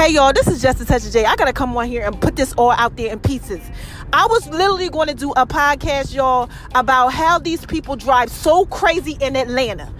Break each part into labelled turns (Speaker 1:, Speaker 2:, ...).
Speaker 1: Hey y'all, this is Just a Touch J. I gotta come on here and put this all out there in pieces. I was literally going to do a podcast, y'all, about how these people drive so crazy in Atlanta.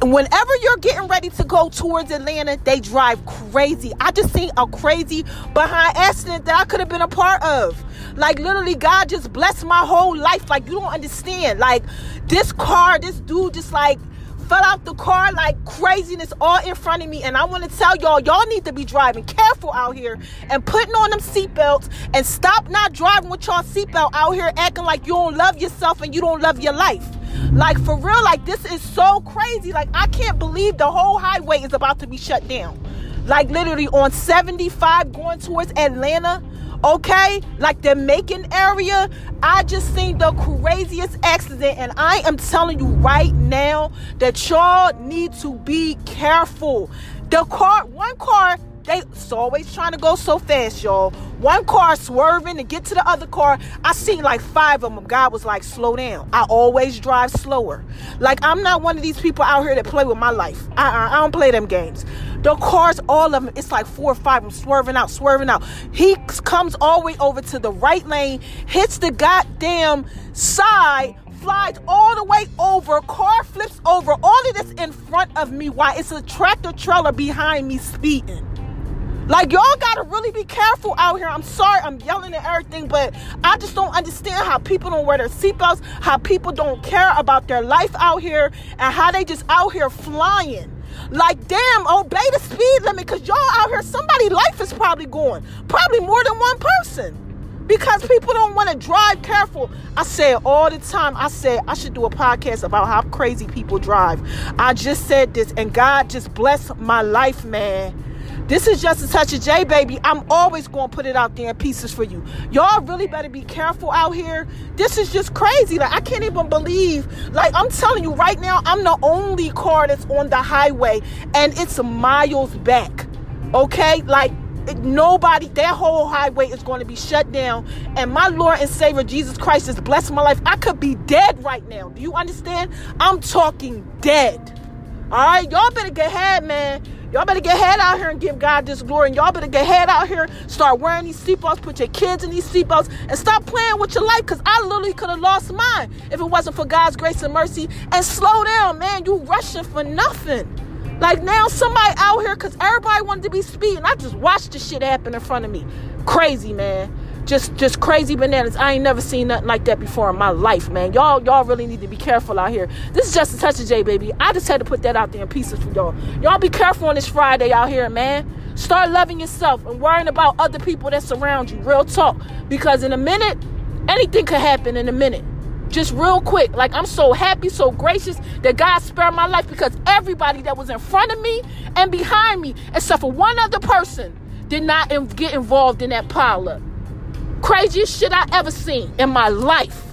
Speaker 1: Whenever you're getting ready to go towards Atlanta, they drive crazy. I just seen a crazy behind accident that I could have been a part of. Like literally, God just blessed my whole life. Like you don't understand. Like this car, this dude just like fell out the car like craziness all in front of me. And I want to tell y'all, y'all need to be driving careful out here and putting on them seatbelts and stop not driving with y'all seatbelt out here acting like you don't love yourself and you don't love your life. Like for real, like this is so crazy. Like I can't believe the whole highway is about to be shut down. Like literally on 75 going towards Atlanta okay? Like the Macon area, I just seen the craziest accident, and I am telling you right now that y'all need to be careful. The car, one car, they always trying to go so fast, y'all. One car swerving to get to the other car. I seen like five of them. God was like, slow down. I always drive slower. Like I'm not one of these people out here that play with my life. I, I, I don't play them games. The cars, all of them, it's like four or five of them swerving out, swerving out. He comes all the way over to the right lane, hits the goddamn side, flies all the way over, car flips over, all of this in front of me Why? it's a tractor trailer behind me speeding. Like y'all gotta really be careful out here. I'm sorry, I'm yelling at everything, but I just don't understand how people don't wear their seatbelts, how people don't care about their life out here, and how they just out here flying. Like, damn, obey the speed limit because y'all out here, somebody' life is probably going. Probably more than one person. Because people don't want to drive careful. I say it all the time. I said I should do a podcast about how crazy people drive. I just said this, and God just bless my life, man. This is just a touch of J, baby. I'm always going to put it out there in pieces for you. Y'all really better be careful out here. This is just crazy. Like, I can't even believe. Like, I'm telling you right now, I'm the only car that's on the highway, and it's miles back. Okay? Like, nobody, that whole highway is going to be shut down. And my Lord and Savior Jesus Christ has blessed my life. I could be dead right now. Do you understand? I'm talking dead. All right? Y'all better get ahead, man. Y'all better get head out here and give God this glory. And y'all better get head out here, start wearing these seatbelts, put your kids in these seatbelts, and stop playing with your life. Cause I literally could have lost mine if it wasn't for God's grace and mercy. And slow down, man. You rushing for nothing. Like now somebody out here, cause everybody wanted to be speeding. I just watched the shit happen in front of me. Crazy, man just just crazy bananas. I ain't never seen nothing like that before in my life, man. Y'all y'all really need to be careful out here. This is just a touch of J, baby. I just had to put that out there in pieces for y'all. Y'all be careful on this Friday out here, man. Start loving yourself and worrying about other people that surround you. Real talk, because in a minute, anything could happen. In a minute, just real quick. Like I'm so happy, so gracious that God spared my life because everybody that was in front of me and behind me, except for one other person, did not get involved in that pileup craziest shit I ever seen in my life.